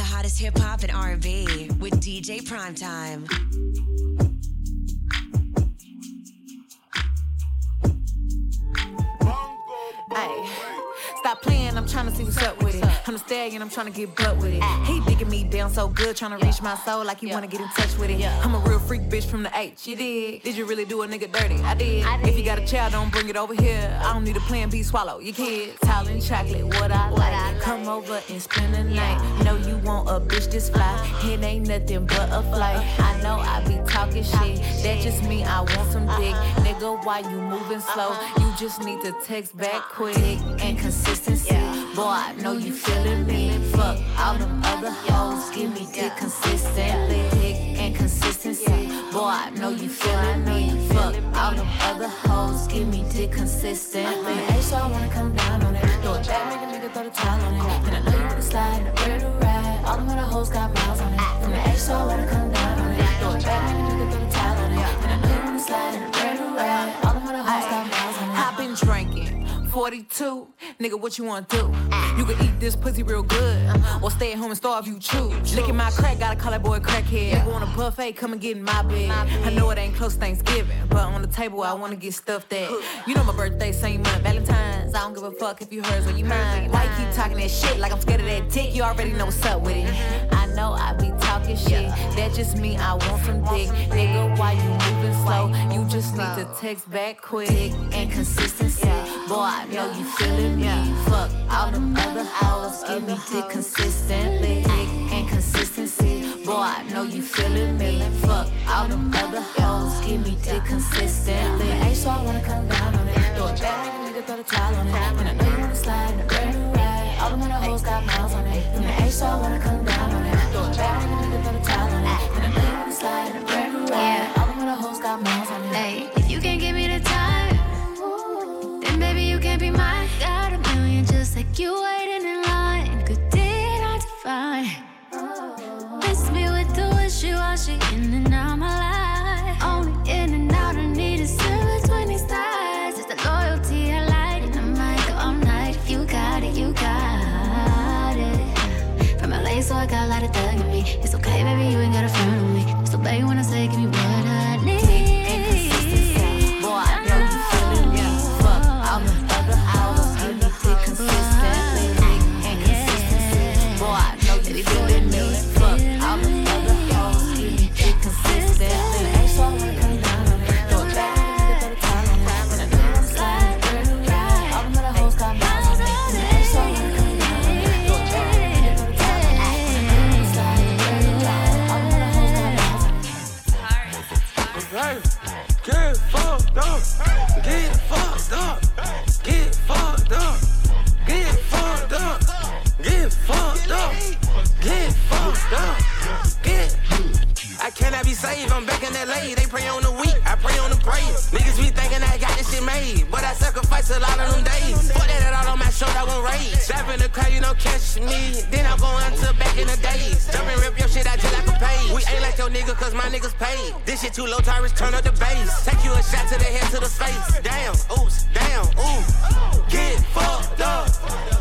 the hottest hip hop and R&B with DJ Primetime. Stop playing, I'm trying to see what's up with it. I'm the stallion, I'm trying to get butt with it. He digging me down so good, trying to reach my soul like he wanna get in touch with it. I'm a real freak bitch from the H. You did? Did you really do a nigga dirty? I did. If you got a child, don't bring it over here. I don't need a plan B, swallow your kids. Towel chocolate, what I like. Come over and spend the night. Know you want a bitch this fly. It ain't nothing but a flight. I know I be talking shit. That just mean I want some dick. Nigga, why you moving slow? Uh-huh. You just need to text back quick consistency. Boy, I know you feeling me. Fuck all them other hoes. Give me dick consistently. Dick and consistency. Boy, I know you feeling me. Fuck all them other hoes. Give me dick consistently. Hey, so I wanna come down on it. Throw it back, make a nigga throw the towel on it. And I know you wanna slide and ready to ride. All them other hoes got miles on it. Ah. From the H, so I wanna come down on it. Throw it back, make a nigga throw the 42. Nigga, what you wanna do? You can eat this pussy real good, or stay at home and starve you choose. Licking my crack, gotta call that boy crackhead. Nigga want a buffet, come and get in my bed. I know it ain't close Thanksgiving, but on the table I wanna get stuffed at. You know my birthday, same month, Valentine's. I don't give a fuck if you hers or you mine. Why you keep talking that shit like I'm scared of that dick? You already know what's up with it. I know I be talking shit, that just mean I want some dick. Nigga, why you moving slow? You just need to text back quick and consistency. Boy, I know you feeling me. Fuck all them other hoes. Give me dick consistently. Dick and consistency. Boy, I know you feeling me. Fuck all them other hoes. Give me dick consistently. Hey, so I wanna come down on it. Throw it back, nigga throw the towel on it. And I know you wanna slide in a brand new ride. All them other hoes got miles on it. The H, so I wanna come down on it you waiting in line. Find. Miss me with the wishy-washy in and Made, but I sacrifice a lot of them days. Put that all on my shoulder, I won't rage. In the crowd, you don't catch me. Then I'm going to back in the days. Jump and rip your shit out till I can pay. We ain't like your nigga, cause my niggas paid. This shit too low, Tyrus, turn up the bass. Take you a shot to the head, to the face. Damn, oops, damn, ooh. Get fucked up.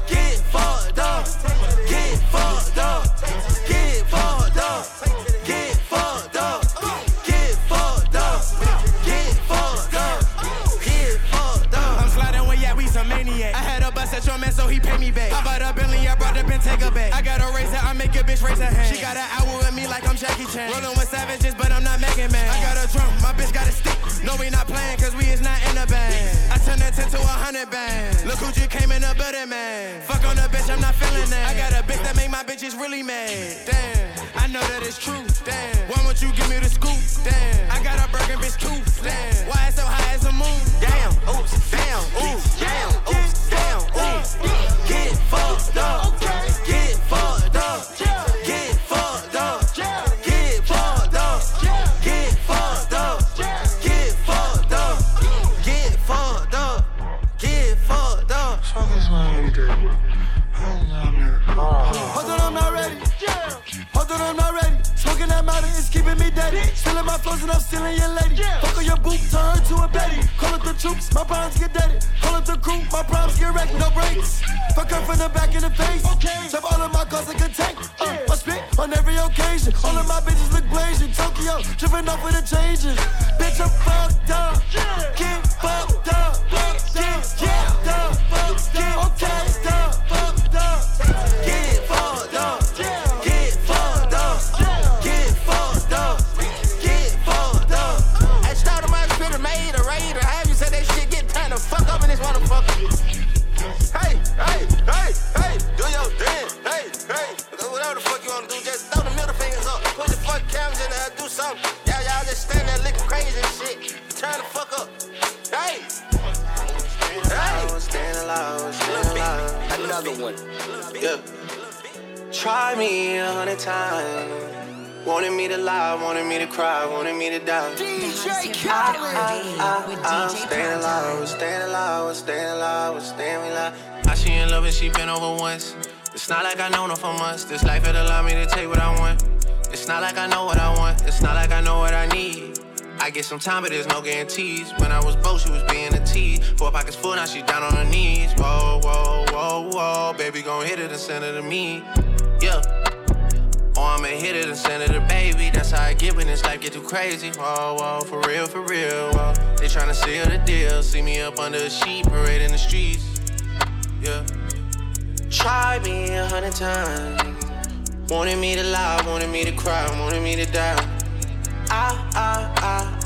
Get fucked up. Get fucked up. Get fucked up. He pay me back. I bought a Bentley, I brought the Bentayga back. I got a razor, I make a bitch raise her hand. She got an hour with me like I'm Jackie Chan. Rolling with savages, but I'm not Megan Man. I got a drum, my bitch got a stick. No, we not playing, cause we is not in a band. I turned a 10 to a 100 band. Look who just came in the building, man. Fuck on the bitch, I'm not feeling that. I got a bitch that make my bitches really mad. Damn, I know that it's true. Damn, why won't you give me the scoop? Damn, I got a Birkin bitch too. Damn, why it's so high as the moon? Damn, oops, is keeping me dead. Stealing my flows and I'm stealing your lady. Fuck on your boot, turn to a Betty. Call up the troops, my problems get dead. Call up the crew, my problems get wrecked. No breaks. Fuck her from the back in the face. Top all of my cars I can take. Uh, I spit on every occasion. All of my bitches look blazing. Tokyo, tripping off with the changes. Bitch, I'm fucked up. Get fucked up. Get fucked up. Get fucked up. Fucked up. Get fucked Another one. Yeah. Try me a hundred times. Wanted me to lie, wanted me to cry, wanted me to die. DJ Khaled with I'm DJ staying alive, we're staying alive, we're staying alive, we're staying alive. How she in love and she been over once. It's not like I know her for months. This life it allowed me to take what I want. It's not like I know what I want. It's not like I know what I need. I get some time, but there's no guarantees. When I was broke, she was being a tease. Four pockets full, now she down on her knees. Whoa, whoa, whoa, whoa. Baby, gon' hit it and send it to me. Yeah. Or I'ma hit it and send it to baby. That's how I get when this life get too crazy. Whoa, whoa, for real, for real. Whoa. They tryna seal the deal. See me up under a sheet, parade in the streets. Yeah. Try me a hundred times. Wanted me to lie, wanted me to cry, wanted me to die. I, I,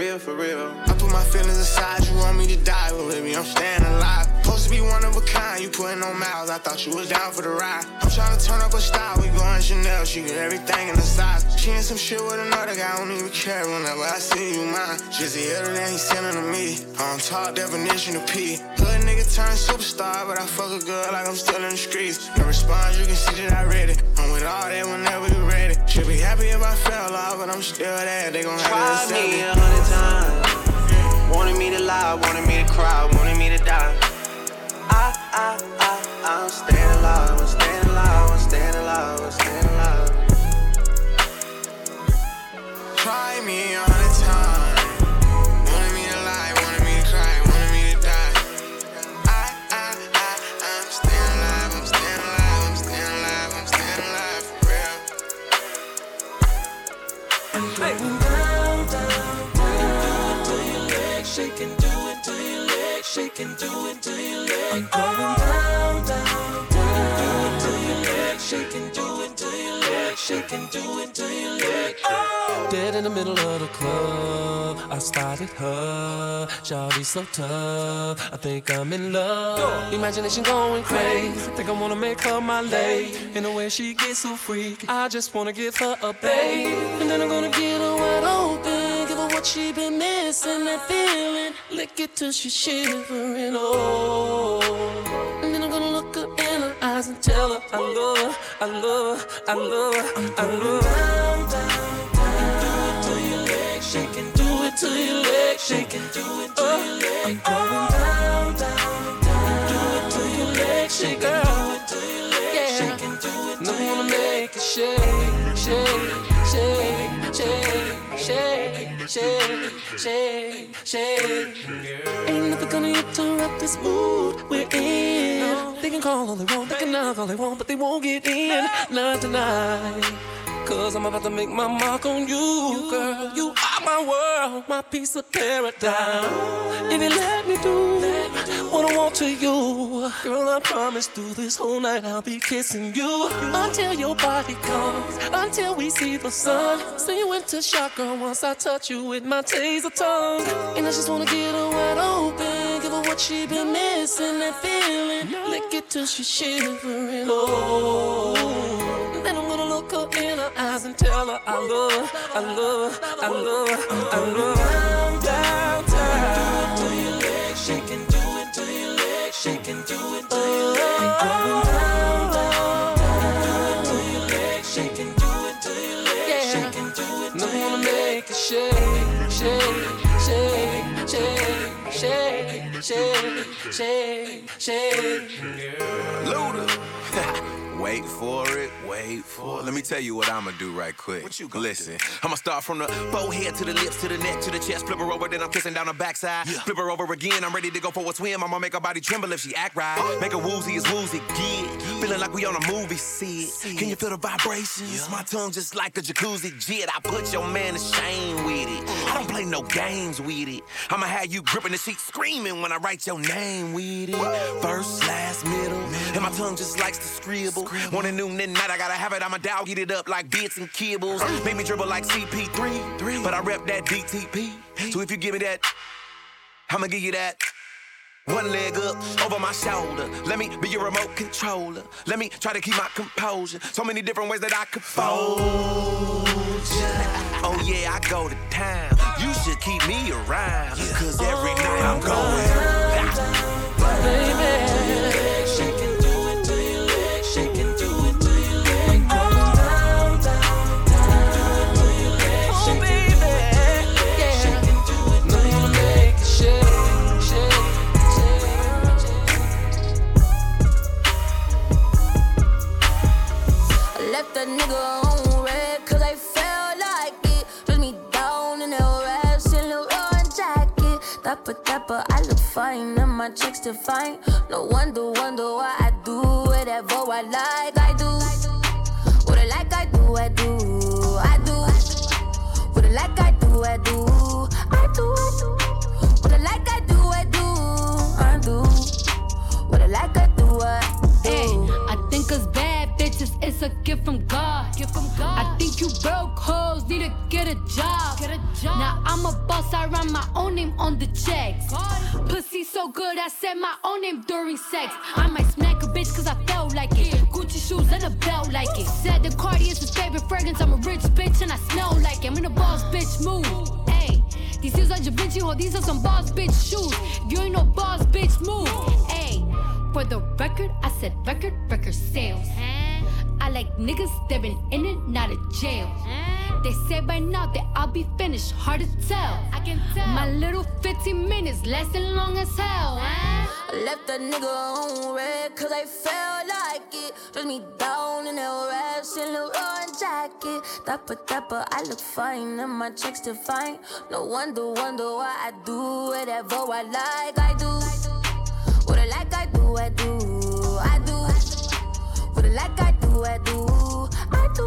For real, for real. I put my feelings aside, you want me to die, but baby, I'm staying alive. Supposed to be one of a kind, you putting on miles, I thought you was down for the ride. I'm trying to turn up a style, we going Chanel, she get everything in the size. She in some shit with another guy, I don't even care whenever I see you mine. Just the other day, he sending to me, on top definition of P. Hood nigga turned superstar, but I fuck a girl like I'm still in the streets. No response, you can see that I read it. I'm with all that whenever you ready. Should be happy if I fell off, but I'm still there, they gon' have to accept me it. Times. Wanted me to lie, wanted me to cry, wanted me to die. I, I, I, I'm staying alive, I'm staying alive, I'm staying alive, I'm staying alive. Try me Dead in the middle of the club, I spotted her. Shawty so tough, I think I'm in love. Imagination going crazy, think I wanna make her my lady. In the way she gets so freaky, I just wanna give her a baby. And then I'm gonna get her wide open, what she been missing, that feeling. Lick it till she's shivering, oh. And then I'm gonna look her in her eyes and tell her I love her, I love her, I love her, I love her. Down, down, Shaking, do it to your leg, shaking, do it to your leg. I'm going down, down, down. Do it to your leg, shake, girl. Do it to your leg, shaking, do it to your leg. I wanna make it shake, shake, shake, shake, shake. Ain't nothing gonna interrupt this mood we're in. They can call all they want, they can knock all they want, but they won't get in. Not tonight. Cause I'm about to make my mark on you, girl. You are my world, my piece of paradise. If you let me do what I want to you, girl, I promise through this whole night I'll be kissing you until your body comes, until we see the sun. See you into shock, girl, once I touch you with my taser tongue. And I just wanna get her wide open, give her what she been missing, that feeling. Lick it till she's shivering, oh. I love, I love, I love. Down, down, down. Do it to your leg, shaking, do it to your leg, shaking, do it to your leg. Going down, down, down. Do to your leg, shake do it to your leg, yeah. shake do it to your leg. Make it shake, shake, shake, shake, shake, shake, shake, shake. Luda. Wait for it, wait for it. Let me tell you what I'ma do right quick. What you gonna Listen, do? I'ma start from the forehead to the lips to the neck to the chest. Flip her over, then I'm kissing down her backside. Yeah. Flip her over again, I'm ready to go for a swim. I'ma make her body tremble if she act right. Make her woozy as woozy, yeah. Feeling like we on a movie set. Can you feel the vibrations? Yeah. My tongue just like a jacuzzi jet. I put your man to shame with it. I don't play no games with it. I'ma have you gripping the sheet, screaming when I write your name with it. First, last, middle, and my tongue just likes to scribble. Morning, noon, and night, I gotta have it. I'm a dog, eat it up like bits and kibbles. Make me dribble like CP3, but I rep that DTP. So if you give me that, I'ma give you that. One leg up over my shoulder. Let me be your remote controller. Let me try to keep my composure. So many different ways that I could fold. Oh yeah, I go to town. You should keep me around. Cause every night I'm going. Baby. Dapper, dapper, I look fine, and my checks define. No wonder, wonder why I do whatever I like, I do. What I like, I do, I do, I do. What I like, I do, I do, I do. What I like, I do, I do, I do. What I like, I it's a gift from God. Gift from God. I think you broke hoes, need to get a job. Get a job. Now I'm a boss, I run my own name on the checks. God. Pussy so good, I said my own name during sex. I might smack a bitch cause I felt like it. Gucci shoes and a belt like it. Said the Cardi is his favorite fragrance, I'm a rich bitch and I smell like it. I'm in a boss bitch mood. Hey, these heels are Da Vinci, hold these are some boss bitch shoes. If you ain't no boss bitch move. Hey, for the record, I said record, record sales. I like niggas that been in and out of jail. Mm. They say by now that I'll be finished, hard to tell. I can tell. My little 15 minutes lasting long as hell. Mm. I left that nigga on red cause I felt like it. Dress me down in that rash and Leroy jacket. Dapper, dapper, I look fine and my checks define. No wonder, wonder why I do whatever I like. I do what I like, I do, I do, I do. Like. I do, I do, I do.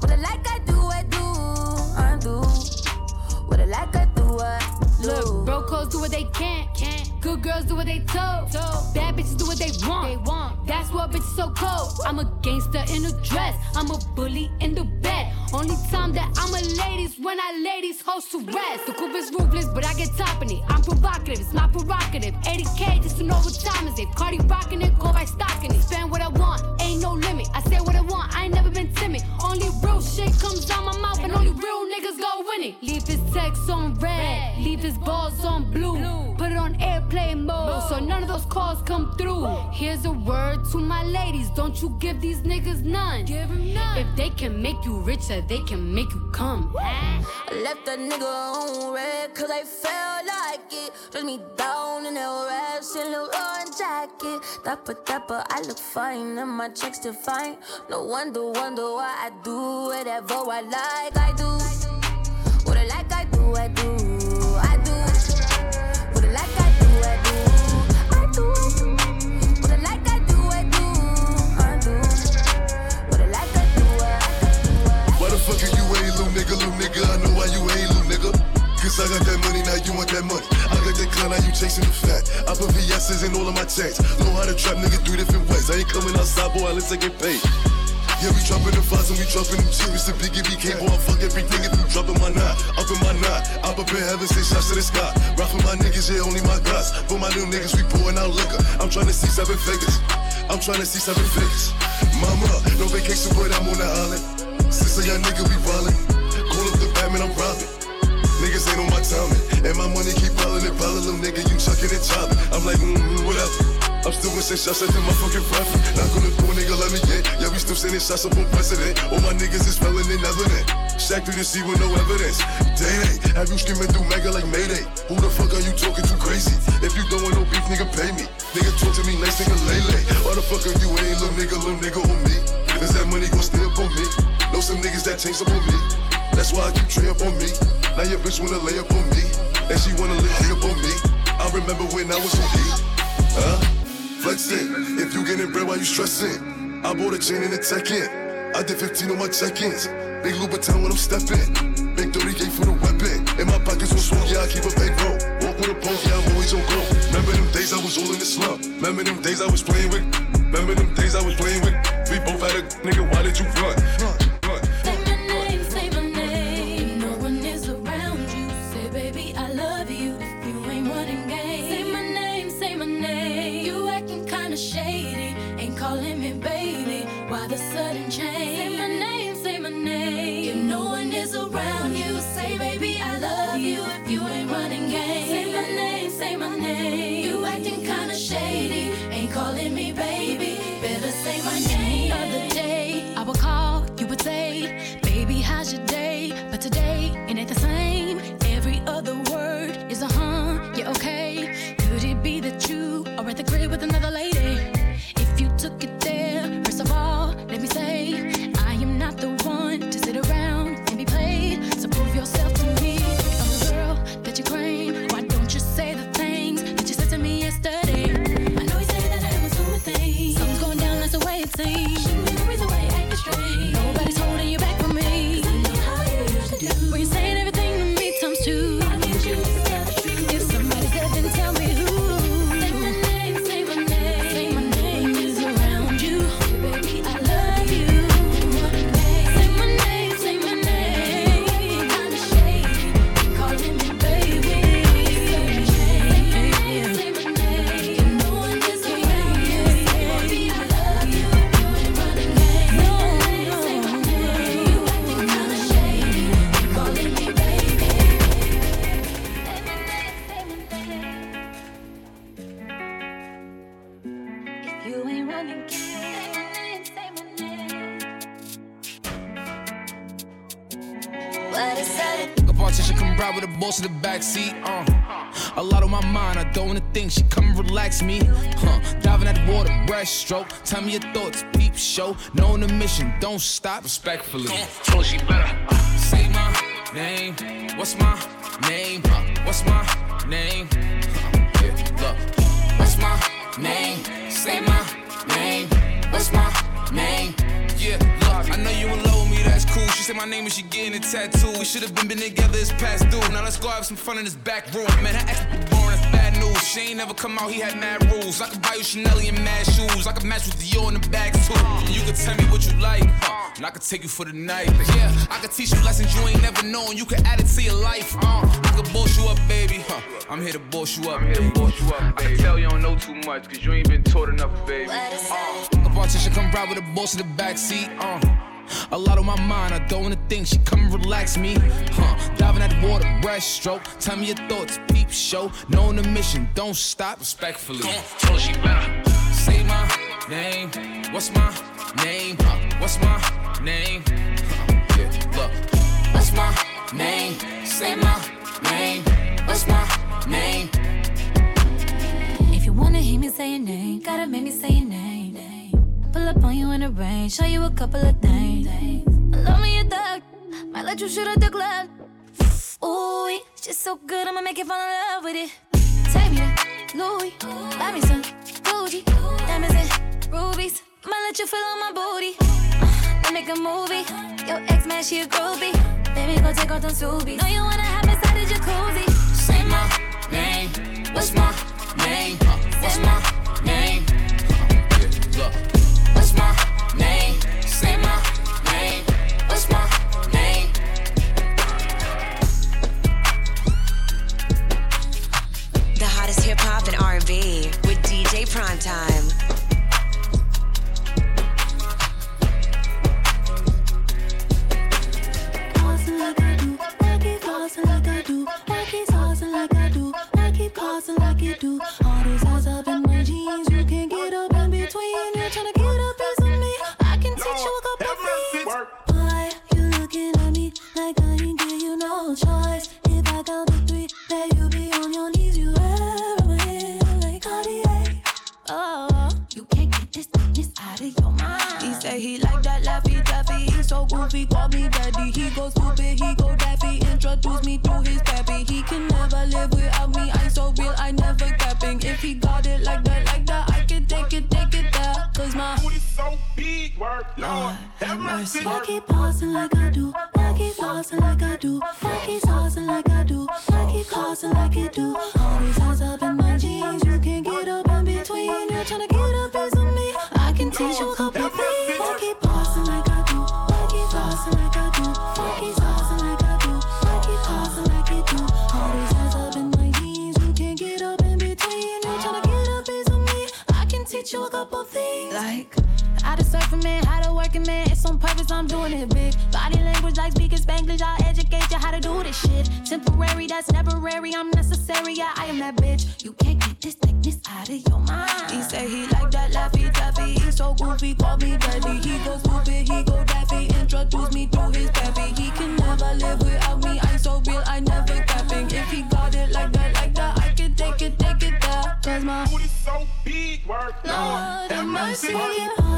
What I like, I do, I do, I do. What I like, I do, Look, broke hoes do what they can, can. Good girls do what they told. told. Bad bitches do what they want. They want. That's what bitches so cold. I'm a gangster in a dress. I'm a bully in the bed. Only time that I'm a ladies when I ladies host to rest. The coupe is ruthless, but I get top in it. I'm provocative, it's my prerogative. 80k just to know what time is it. Cardi rocking it, go by stocking it. Spend what I want, ain't no limit. I say what I want, I ain't never been timid. Only real shit comes out my mouth, and only real niggas go win it. Leave his text on red, leave his balls on blue. Put it on airplane mode, so none of those calls come through. Here's a word to my ladies, don't you give these niggas none. Give them none. If they can make you richer, they can make you come. I left that nigga on red, cause I felt like it. Dress me down in that rash and Leroy jacket. Dapper, dapper, I look fine, and my checks define. No wonder, wonder why I do whatever I like. I do what I I do. Fucking you ain't little nigga, little nigga. I know why you ain't little nigga. I got that money, now you want that money. I got that clown, now you chasing the fat. I put VS's in all of my checks. Know how to trap nigga three different ways. I ain't coming outside, boy, unless I get paid. Yeah, we dropping the fives and we dropping them cherries. The biggie BK, boy, I fuck everything if you dropping my nine. Up in my nine, up up in heaven, say shots to the sky. Rapping my niggas, yeah, only my guys. For my little niggas, we pouring out liquor. I'm trying to see seven figures. I'm trying to see seven figures. Mama, no vacation, but I'm on the island. Since a young nigga, we ballin'. Call up the Batman, I'm robbing. Niggas ain't on my timing. And my money keep piling and piling, little nigga, you chucking and chopping. I'm like, mm, whatever. I'm still missing shots at my fucking profit. Not gonna do a nigga, let me get. Yeah, we still sending shots up on president. All my niggas is felon and evident. Shack through the sea with no evidence. Day have you screaming through mega like Mayday? Who the fuck are you talking to crazy? If you don't want no beef, nigga, pay me. Nigga, talk to me nice, nigga, lay lay. Why the fuck are you ain't little nigga, little nigga on me? Is that money gon' stay up on me? Know some niggas that change up on me. That's why I keep tray up on me. Now your bitch wanna lay up on me. And she wanna lay up on me. I remember when I was on E. Huh? Flex it. If you getting bread, why you stressing? I bought a chain and a tech in. I did 15 on my check-ins. Big Louboutin when I'm stepping. Big 30K for the weapon. In my pockets on swole, yeah, I keep a bankroll. Walk with a punk, yeah, I'm always on go. Remember them days I was all in the slump. Remember them days I was playing with. Remember them days I was playing with. We both had a nigga, why did you run? Run, you ain't running game, say my name, say my name. What is that? A come ride with a boss in the backseat. Uh. A lot on my mind, I don't wanna think. She come and relax me. Huh. Diving at the water, breaststroke. Tell me your thoughts, peep show. Knowing the mission, don't stop. Respectfully. So she better uh, say my name. What's my name? Uh, what's my name? Uh, yeah, look. What's my name? Say my name. What's my name? Yeah, look, I know you in love with me, that's cool. She said my name and she getting a tattoo. We should have been, been together, it's past due. Now let's go have some fun in this back room. Man, ex was born, that's bad news. She ain't never come out, he had mad rules. I could buy you Chanel and mad shoes. I could match with Dior in the bag too. You could tell me what you like, uh, and I could take you for the night. Yeah, I could teach you lessons you ain't never known. You could add it to your life. Uh, I could boss you up, baby. Huh. I'm here to boss you up. I'm here to boss you up, baby. I can tell you don't know too much, cause you ain't been taught enough, baby. Uh, a politician come ride with a boss in the backseat. Uh. A lot on my mind, I don't wanna think. She come and relax me. Huh. Diving at the water, breaststroke. Tell me your thoughts, peep show. Knowing the mission, don't stop. Respectfully. So she better say my name. What's my name? What's my name? Yeah, look. What's my name? Say my name. What's my name? If you wanna hear me say your name, gotta make me say your name. Pull up on you in the rain, show you a couple of things. Love me a thug, might let you shoot at the club. Ooh, she's so good, I'ma make you fall in love with it. Take me to Louis, buy me some Gucci, diamonds and rubies. Might let you feel on my booty. Uh, then make a movie. Your ex man, she a groupie. Baby, go take off them subies. Know you wanna have inside the jacuzzi. Say my name. What's my I see you.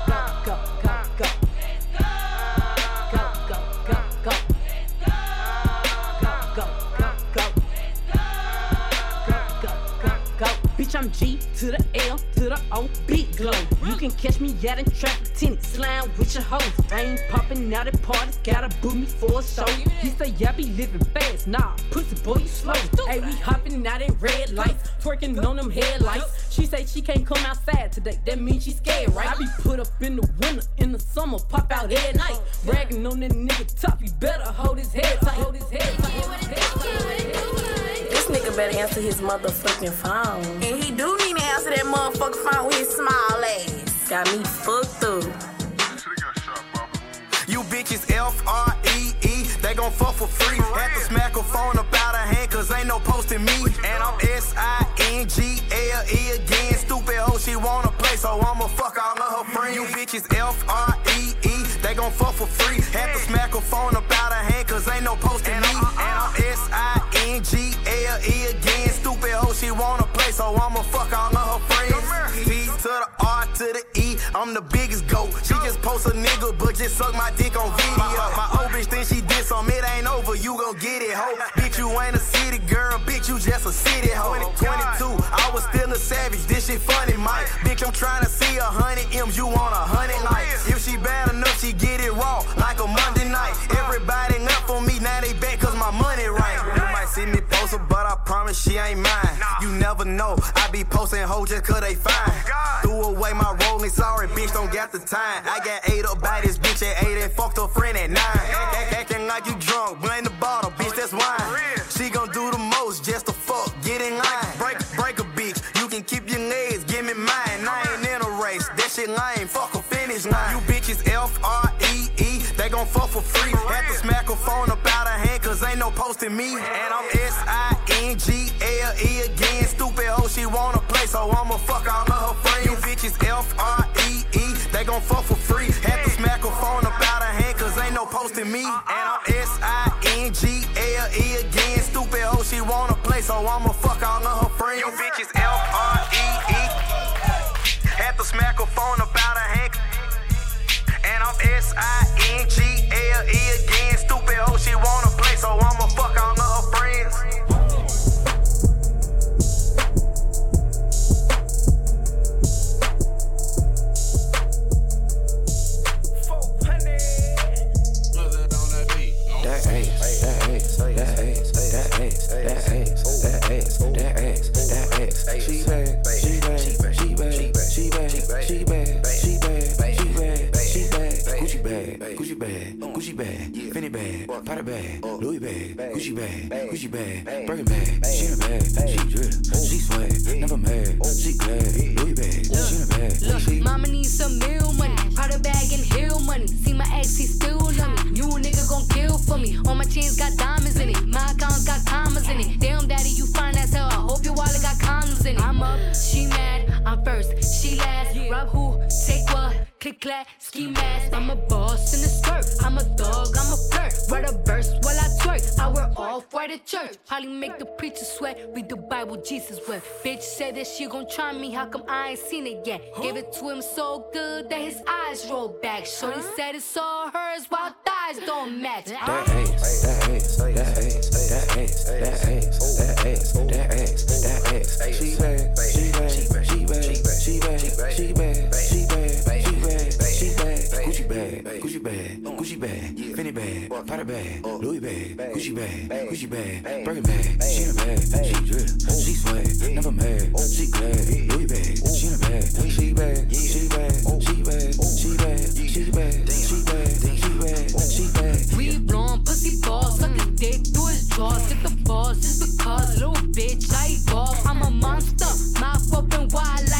I'm G to the L to the O, big glow. You can catch me out in traffic, tinted, slime with your hoes. I ain't popping out at parties, gotta book me for a show. He say, I be living fast, nah, pussy boy, you slow. Hey, we hopping out at red lights, twerking on them headlights. She say she can't come outside today, that means she scared, right? I be put up in the winter, in the summer, pop out every night. Bragging on that nigga top, you better hold his head tight, hold his head tight, hold his head tight. This nigga better answer his motherfucking phone. And he do need to answer that motherfucking phone with his small ass. Got me fucked up. You bitches F R E E, they gon' fuck for free. Had to smack a phone up out of hand, cause ain't no posting me. And I'm S I N G L E again. Stupid hoe, she wanna play, so I'ma fuck all of her friends. You bitches F R E E, they gon' fuck for free. Had to smack a phone up out of hand, cause ain't no posting me. Uh, uh. And I'm S I N G L E again. Stupid hoe, she wanna play, so I'ma fuck all of her friends. P to the R to the E, I'm the biggest goat. She just post a nigga, but just suck my dick on video. My old bitch think she did some, it ain't over, you gon' get it, ho. Bitch, you ain't a city girl, bitch, you just a city hoe. 22, I was still a savage, this shit funny, Mike. Bitch, I'm tryna see a hundred M's, you want a hundred likes. If she bad enough, she get it promise she ain't mine. You never know, I be posting hoes just cause they fine. Threw away my rolling, sorry, bitch, don't got the time. I got ate up by this bitch at eight and fucked her friend at nine. Act- Acting like you drunk, blame the bottle, bitch, that's wine. She gon' do the most just to fuck, get in line. Break, break a bitch, you can keep your legs, give me mine. I ain't in a race, that shit lame, fuck a finish line. You bitches F R E E, they gon' fuck for free. Had to smack a phone up out of hand, cause ain't no posting me. And I'm S I N G L E again. Stupid hoe, she wanna play, so I'ma fuck all of her friends. You bitches F R E E, they gon' fuck for free. Had to smack a phone about out of hand, cause ain't no posting me. And I'm S I N G L E again. Stupid hoe, she wanna play, so I'ma fuck all of her friends. You bitches F R E E. Had to smack a phone about out of hand. And I'm S I N G L E again. Stupid hoe, she wanna play, so I'ma fuck all Prada bag, Louis bag, Gucci bag, Gucci bag, Birkin bag. She in a bag, she drip, she swag, never mad, oh. she glad. Louis bag, she in a bag, Look, mama needs some meal money. Prada bag and heel money. See my ex, he still love me. You a nigga gon' kill for me. All my chains got diamonds in it. My account got commas in it. Damn, daddy, you fine as hell. I hope your wallet got condoms in it. I'm up, she mad. I'm first, she last. Rob who, take what? Click clack, ski mask. I'm a boss in a skirt. I'm a dog, I'm a flirt. Write a verse while I twerk. I wear off white at church. Probably make the preacher sweat. Read the Bible, Jesus wept. Bitch said that she gon' try me. How come I ain't seen it yet? Gave it to him so good that his eyes rolled back. Shorty said it's all hers while thighs don't match. Ah. That ass, that ass, that ass, that ass, that ass, that ass, that ass, that ass. She bad, bag, Gucci bag, Fendi bag, Prada bag, Louis bag, Gucci bag, Gucci bag, Birkin bag. She in a bag, she drip, she swag, never mad, she glad. Louis bag, she in a bag, she bad, she bad, she bad, she bad, she bad, she bad, she bad, she bad. We blowing pussy balls, suck his dick through his jaws. Hit the balls just because, little bitch, I evolve. I'm a monster, mouth open wide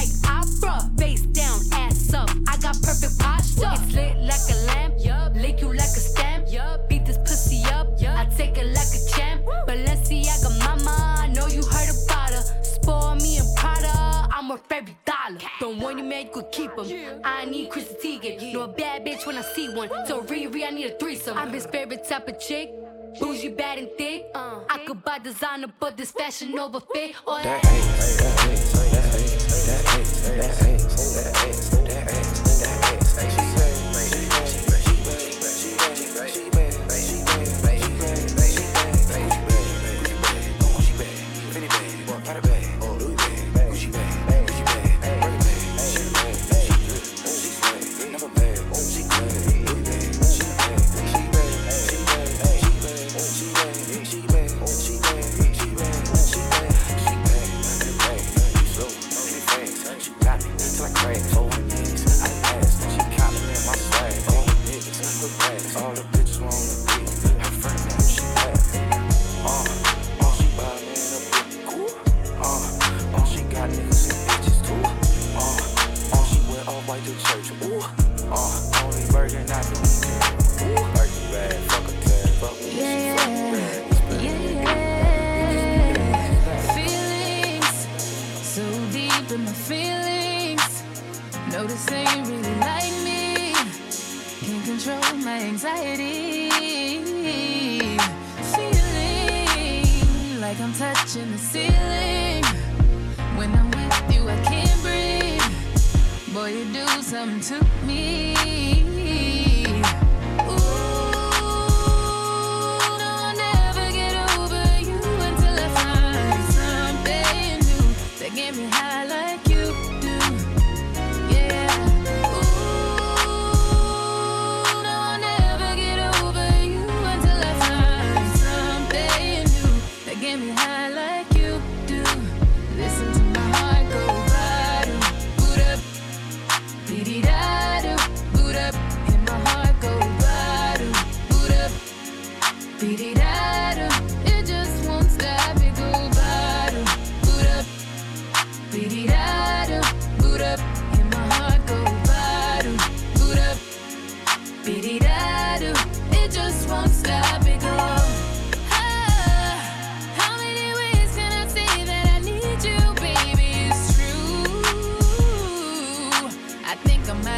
my favorite dollar. The one you made could keep him. I need Chrissy Teigen. No bad bitch when I see one. So Riri, I need a threesome. I'm his favorite type of chick. Bougie, bad, and thick. I could buy designer, but this fashion over fit. Or oh, that ace, that ace, that ace, that ace, that ace, that ace, that ace, that ace, that ace. Para ver.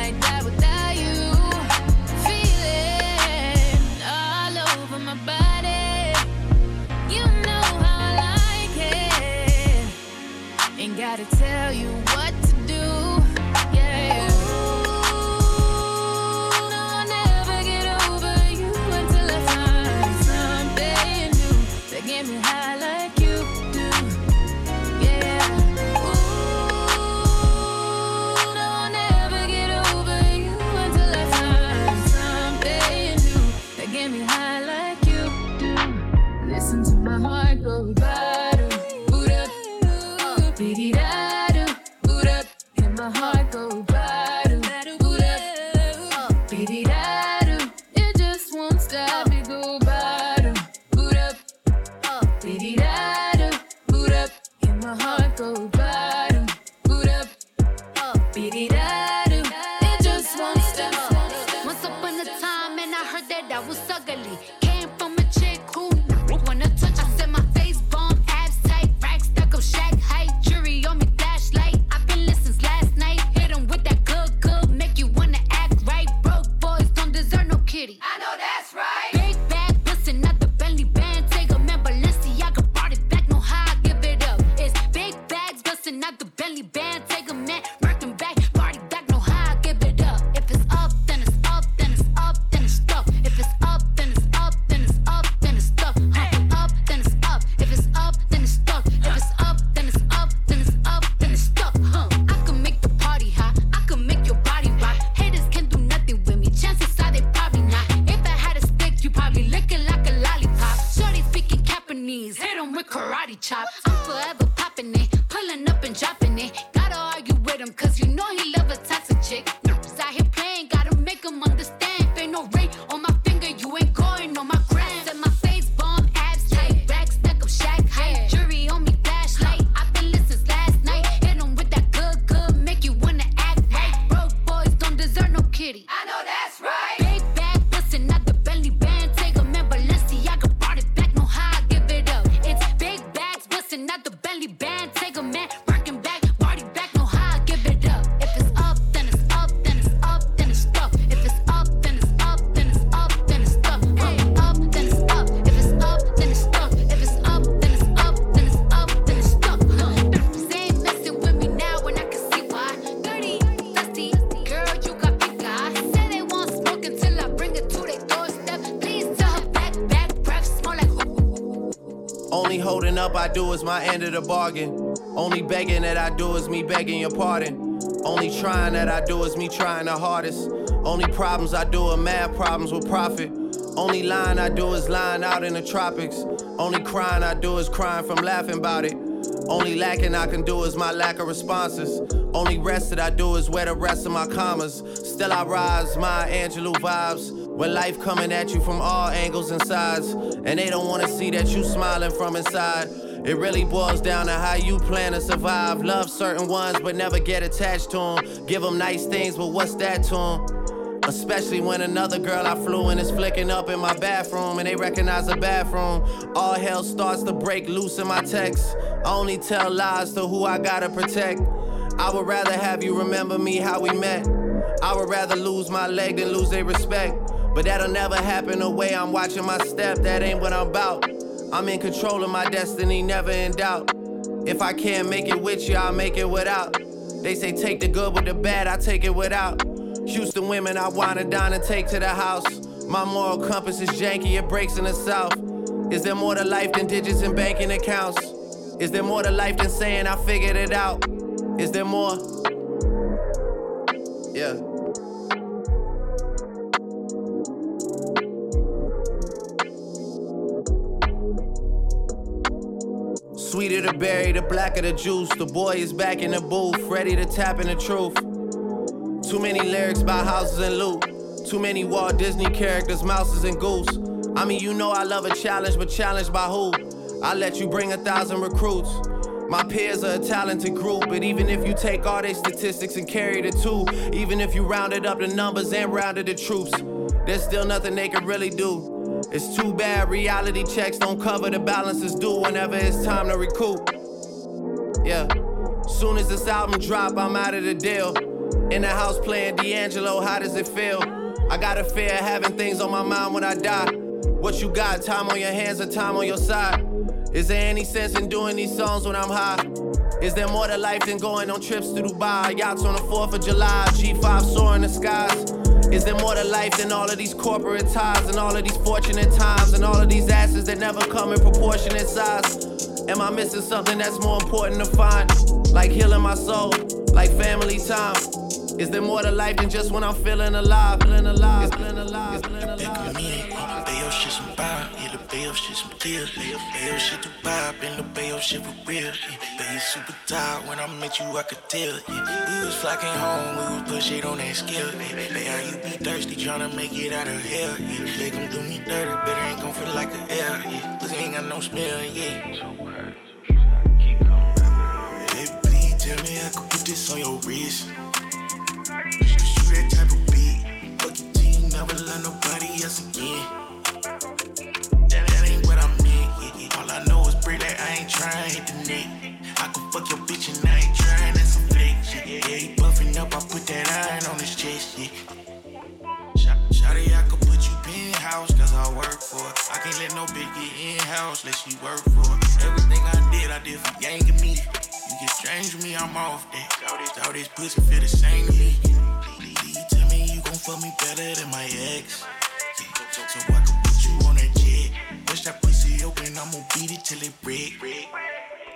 like that without you. Feeling all over my body. You know how I like it. Ain't gotta tell you. Is my end of the bargain. Only begging that I do is me begging your pardon. Only trying that I do is me trying the hardest. Only problems I do are mad problems with profit. Only lying I do is lying out in the tropics. Only crying I do is crying from laughing about it. Only lacking I can do is my lack of responses. Only rest that I do is wear the rest of my commas. Still I rise, my Angelou vibes. When life coming at you from all angles and sides, and they don't wanna see that you smiling from inside. It really boils down to how you plan to survive. Love certain ones, but never get attached to them. Give them nice things, but what's that to them? Especially when another girl I flew in is flicking up in my bathroom and they recognize the bathroom. All hell starts to break loose in my text. I only tell lies to who I gotta protect. I would rather have you remember me how we met. I would rather lose my leg than lose their respect. But that'll never happen the way I'm watching my step. That ain't what I'm about. I'm in control of my destiny, never in doubt. If I can't make it with you, I'll make it without. They say take the good with the bad, I take it without. Houston women, I wanna dine and take to the house. My moral compass is janky, it breaks in the south. Is there more to life than digits and banking accounts? Is there more to life than saying I figured it out? Is there more? Yeah. The berry, the blacker the juice. The boy is back in the booth, ready to tap in the truth. Too many lyrics about houses and loot. Too many Walt Disney characters, mouses and goose. I mean, you know I love a challenge, but challenged by who? I let you bring a thousand recruits. My peers are a talented group, but even if you take all their statistics and carry the two, even if you rounded up the numbers and rounded the troops, there's still nothing they can really do. It's too bad reality checks don't cover the balances due whenever it's time to recoup. Yeah. Soon as this album drop, I'm out of the deal. In the house playing D'Angelo, how does it feel? I got a fear of having things on my mind when I die. What you got? Time on your hands or time on your side? Is there any sense in doing these songs when I'm high? Is there more to life than going on trips to Dubai? Yachts on the 4th of July, G5 soaring the skies. Is there more to life than all of these corporate ties and all of these fortunate times and all of these asses that never come in proportionate size? Am I missing something that's more important to find? Like healing my soul, like family time. Is there more to life than just when I'm feeling alive? Feeling alive, feeling alive, feeling alive. Shit some vibe, yeah, the your shit some kill. Yeah, your shit to vibe, and the your shit for real. Yeah, Bay super tired, when I met you, I could tell. Yeah, we was flocking home, we was push it on that skill. Yeah, Thirsty, tryna make it out of hell. Yeah, they gon' do me dirty, but better ain't gon' feel like a L. Yeah, pussy ain't got no smell, yeah. Hey, please tell me I could put this on your wrist. You that type of beat. Fuck your team, never love nobody else again. I'm off that. All this, pussy feel the same to me. Please tell me you gon' fuck me better than my ex. Yeah, so, I can put you on that jet. Push that pussy open, I'ma beat it till it break.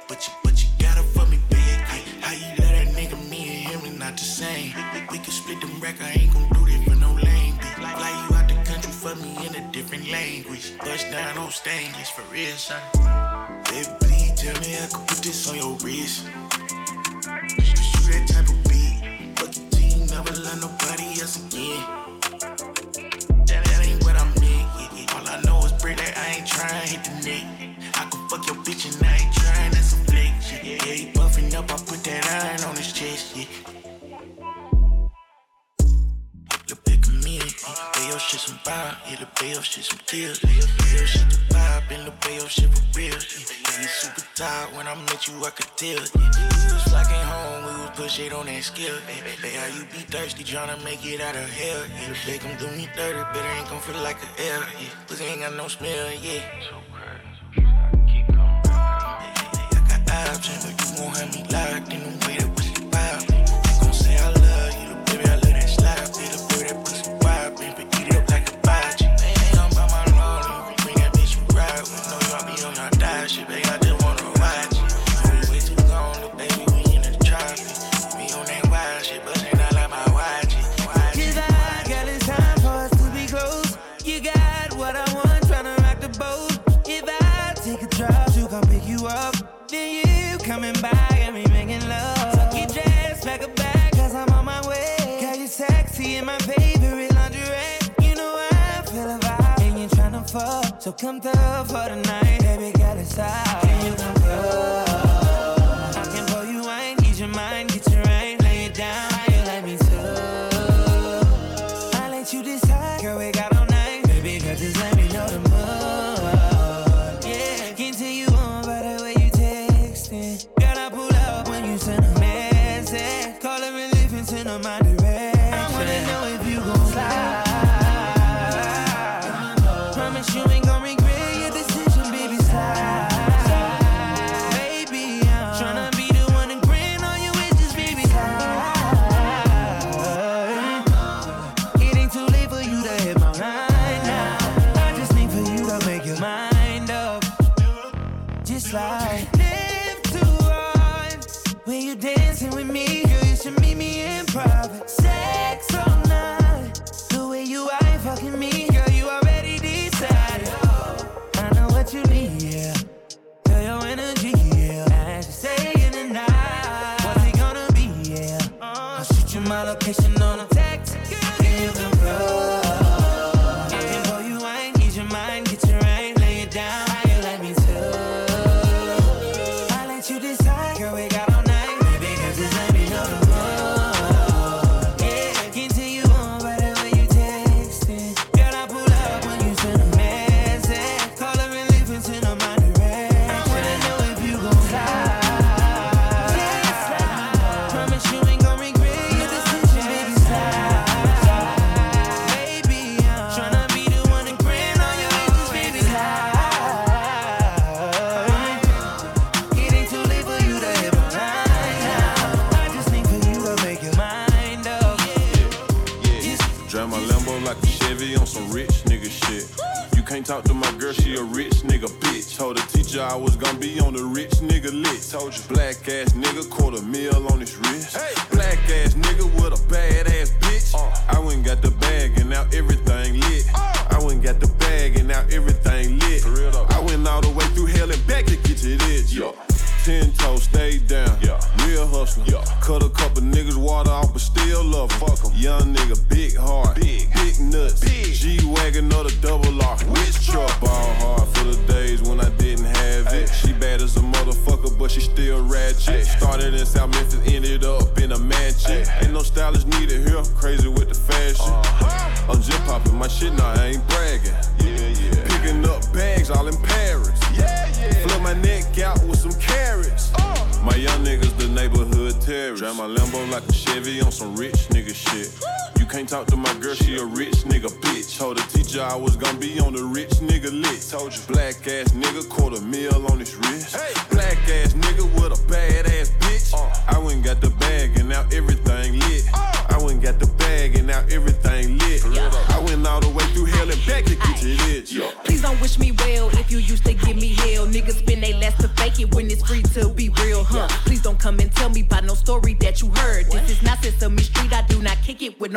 But you, but you gotta fuck me back. Yeah. How you let that nigga, me and him is not the same. We, we can split them record, I ain't gon' do this for no lame. bitch. Fly you out the country, fuck me in a different language. Bust down on stainless for real, son. Baby, tell me I could put this on your wrist. Love nobody else again. That, that ain't what I yeah. All I know is pray that I ain't trying hit the neck. I can fuck your bitch and I ain't trying that's flex. Yeah, yeah, he buffing up, I put that iron on his me, Bay your shit some vibe, yeah, the Bay your shit some kill. Yeah, Bay your shit to vibe, and the Bay your shit for real. Yeah, you super tired, when I met you, I could tell. Yeah, was flocking home, we was push it on that skill. Yeah, how you be thirsty, tryna make it out of hell. Yeah, they gon' do me dirty, better ain't gon' feel like a L. Yeah, pussy ain't got no smell, yeah. So crazy. I got options, but you won't have me locked in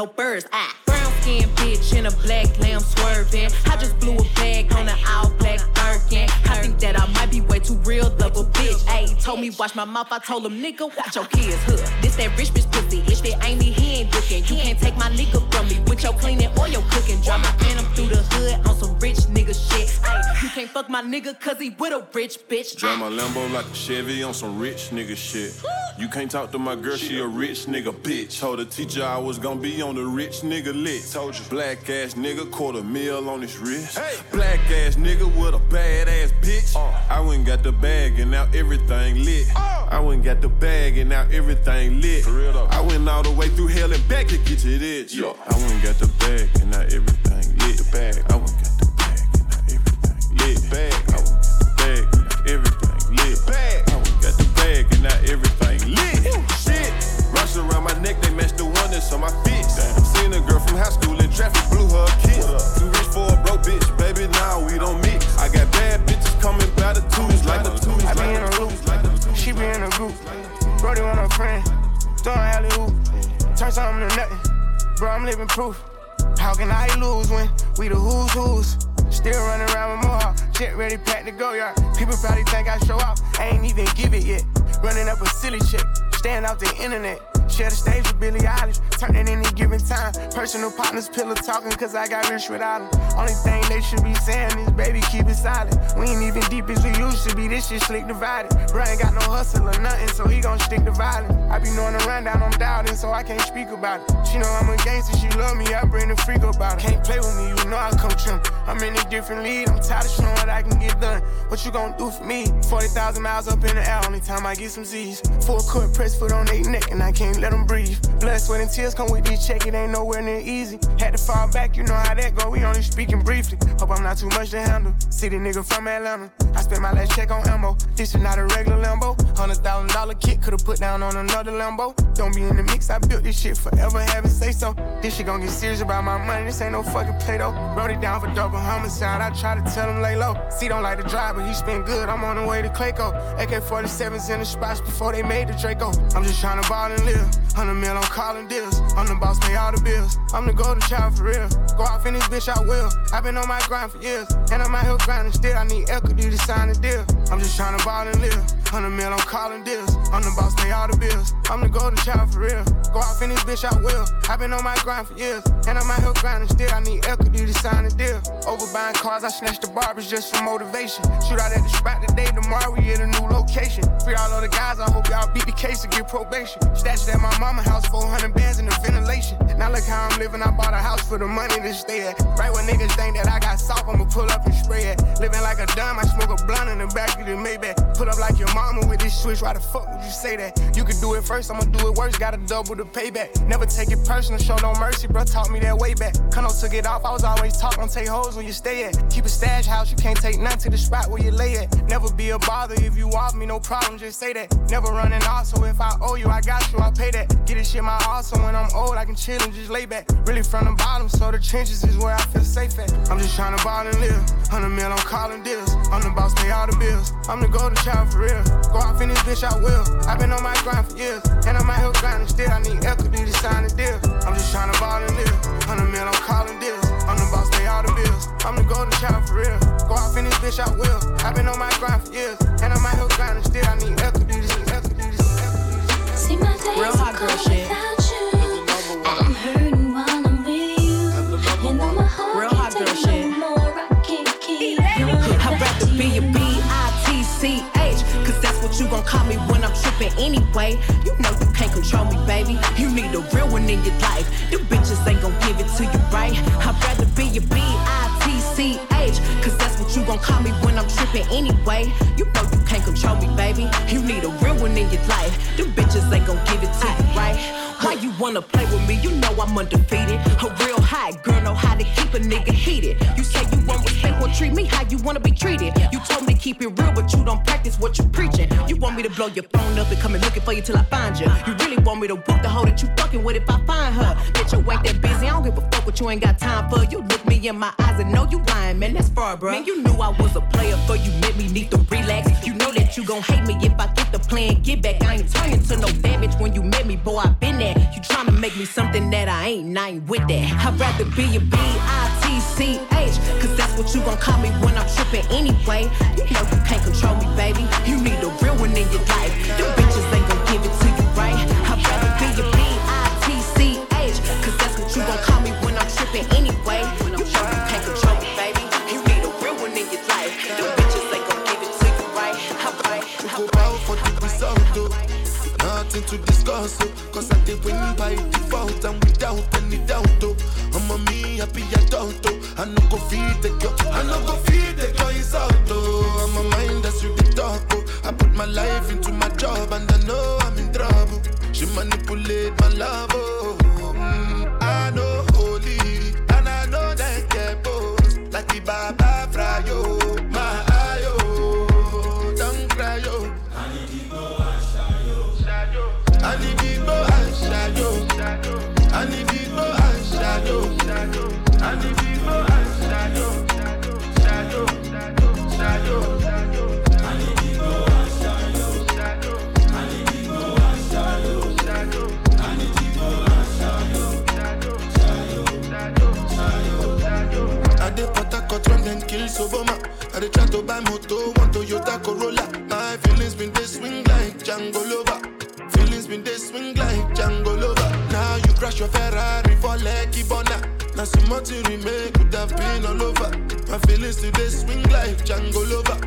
no birds. I Brown skin bitch in a black lamb swerving. I just blew a bag on an all black Birkin. I think that I might be way too real double a bitch. Ayy, told me watch my mouth. I told him nigga watch your kids. Huh. This that rich bitch pussy. If it ain't me, he ain't looking. You can't take my nigga from me with your cleaning or your cooking. Drive my phantom through the hood fuck my nigga cause he with a rich bitch. Drive my ah. Lambo like a Chevy on some rich nigga shit. You can't talk to my girl, she a rich nigga bitch. Told the teacher I was gonna be on the rich nigga lit. Told you. Black ass nigga, quarter meal on his wrist. Hey. Black ass nigga with a bad ass bitch. Uh. I went got the bag and now everything lit. Uh. I went got the bag and now everything lit. I went all the way through hell and back to get to this. Yeah. I went got the bag and now everything lit. The bag. I traffic, blew her. Too rich for a broke bitch, baby, now we don't meet. I got bad bitches coming by the twos, like the twos. I be in a loop, she be in a group. Brody on her friend, throwing alley oop. Turn something to nothing, bro, I'm living proof. How can I lose when we the who's who's? Still running around with Mohawk, shit ready, packed to go yard. People probably think I show off, I ain't even give it yet. Running up a silly shit, staying out the internet. Share the stage with Billie Eilish, turn it any given time. Personal partners, pillow talking, cause I got rich without them. Only thing they should be saying is, baby, keep it silent. We ain't even deep as we used to be, this shit slick divided. Bro ain't got no hustle or nothing, so he gon' stick to violence. I be knowing the rundown, I'm doubting, so I can't speak about it. She know I'm a gangster, she love me, I bring the freak about it. Can't play with me, you know I come trim. I'm in a different league, I'm tired of showing what I can get done. What you gon' do for me? 40,000 miles up in the air, only time I get some Z's. Full court press foot on they neck, and I can't let them breathe. Blood, sweat, and tears come with this check, it ain't nowhere near easy. Had to fall back, you know how that go, we only speaking briefly. Hope I'm not too much to handle. City nigga from Atlanta. I spent my last check on ammo. This is not a regular Lambo. Hundred thousand dollar kit could've put down on another Lambo. Don't be in the mix, I built this shit forever, have it say so. This shit gon' get serious about my money, this ain't no fucking play though. Wrote it down for double homicide, I try to tell him lay low. See, don't like to drive, but he spin good, I'm on the way to Clayco. AK 47s in the spots before they made the Draco. I'm just trying to ball and live. 100 mil, I'm calling deals. I'm the boss, pay all the bills. I'm the golden child for real. Go off in this bitch, I will. I've been on my grind for years, and I'm out here grinding still. I need equity to sign a deal. I'm just trying to ball and live. 100 mil, I'm calling deals. I'm the boss, pay all the bills. I'm the golden child for real. Go off in this bitch, I will. I've been on my grind for years, and I'm out here grinding still. I need equity to sign a deal. Over buying cars, I snatched the barbers just for motivation. Shoot out at the spot today, tomorrow we at a new location. Free all of the guys, I hope y'all beat the case and get probation. Stashed at my mama house, 400 bands in the ventilation. Now look how I'm living, I bought a house for the money to stay at. Right when niggas think that I got soft, I'ma pull up and spray it. Living like a dime, I smoke a blunt in the back of the Maybach. Pull up like your mama with this switch, why the fuck would you say that? You could do it first, I'ma do it worse, gotta double the payback. Never take it personal, show no mercy, bro, taught me that way back. Cuno took it off, I was always taught, don't take hoes where you stay at. Keep a stash house, you can't take nothing to the spot where you lay at. Never be a bother if you off me, no problem, just say that. Never running off, so if I owe you, I got you, I pay that. Get this shit my heart, so when I'm old, I can chill and just lay back. Really from the bottom, so the trenches is where I feel safe at. I'm just trying to ball and live. 100 mil, I'm calling deals. I'm the boss, pay all the bills. I'm the golden child for real. Go off in this bitch, I will. I've been on my grind for years, and I'm out here grinding still. I need equity to sign a deal. I'm just trying to ball and live. 100 mil, I'm calling deals. I'm the boss, pay all the bills. I'm the golden child for real. Go off in this bitch, I will. I've been on my grind for years, and I'm out here grinding still. I need equity to equity to See my Real hot girl shit. Gon' call me when I'm trippin' anyway. You know you can't control me, baby. You need a real one in your life. Them bitches ain't gon' give it to you, right? I'd rather be your B-I-T-C-H Cause that's what you gon' call me when I'm trippin' anyway. You know you can't control me, baby. You need a real one in your life. Them bitches ain't gon' give it to you, right? Why you wanna play with me? You know I'm undefeated. A real treat me how you wanna be treated. You told me to keep it real but you don't practice what you preaching. You want me to blow your phone up and come and looking for you till I find you You really want me to whoop the hoe that you fucking with if I find her. Bitch, you ain't that busy, I don't give a fuck what you ain't got time for. You look me in my eyes and know you lying, man, that's far, bro Man, you knew I was a player for you met me need to relax. You know that you gon' hate me if I get the plan, get back. I ain't turning to no damage when you met me, boy, I been there. You tryna make me something that I ain't, I ain't with that. I'd rather be a B-I-T-C-H Cause that's what you gon' call me when I'm trippin' anyway. You know you can't control me, baby. You need a real one in your life. Them bitches ain't gon' give it to you, right? I'd rather be a B-I-T-C-H Cause that's what you gon' call me when I'm trippin' anyway. You know you can't control me, baby. You need a real one in your life. Them bitches ain't gon' give it to you, right? Nothing to discuss. Cause I did win by default and without any doubt, a me happy adult, oh. I no go feed the girl, I no go feed the girl is out, oh. I'm a mind that's you the talk, oh. I put my life into my job and I know I'm in trouble. She manipulate my love, oh. Mm, Cut from then kill Soboma. I they try to buy moto, want Toyota Corolla. My feelings been they swing like Django Lover. Feelings been they swing like Django Lover. Now you crash your Ferrari for Lucky Bona. Now some more to remake could have been all over. My feelings today swing like Django Lover.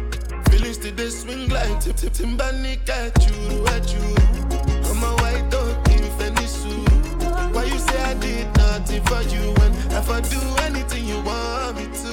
Feelings today swing like Tip Tip Timbani Kachuru Achuru. I'm a white dog in Fenisu. Why you say I did nothing for you when if I do anything you want me to?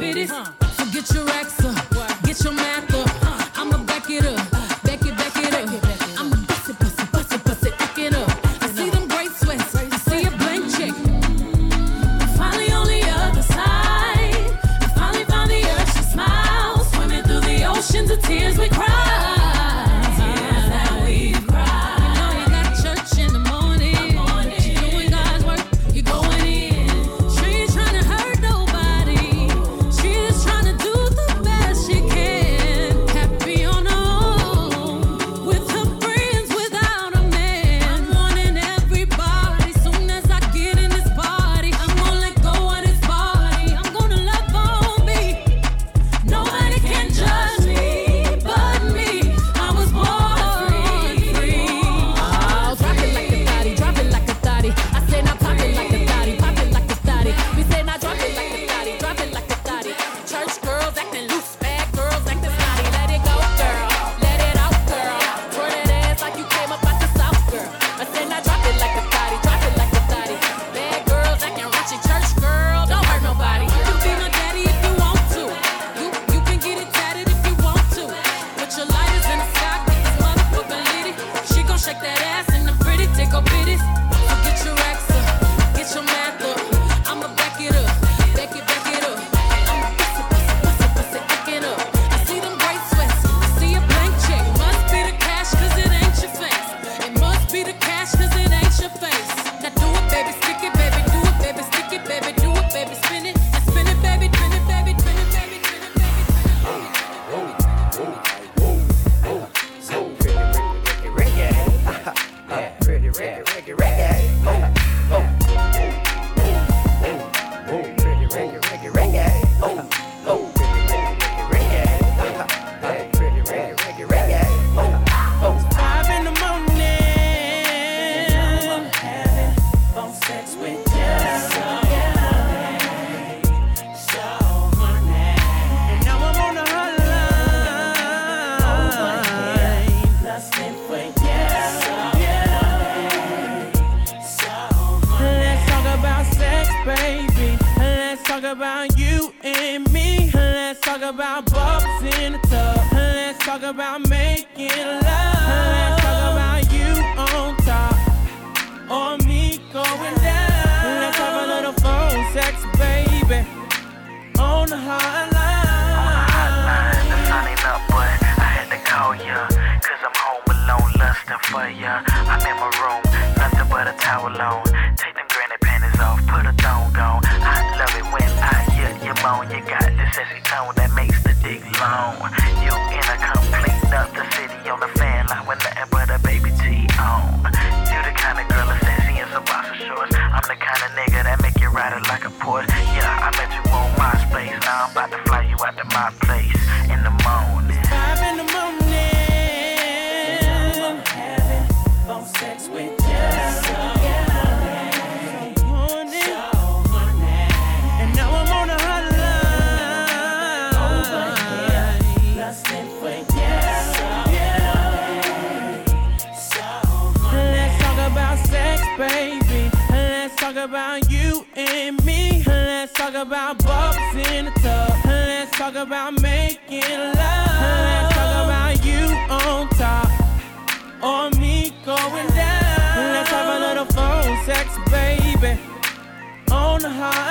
Bitty on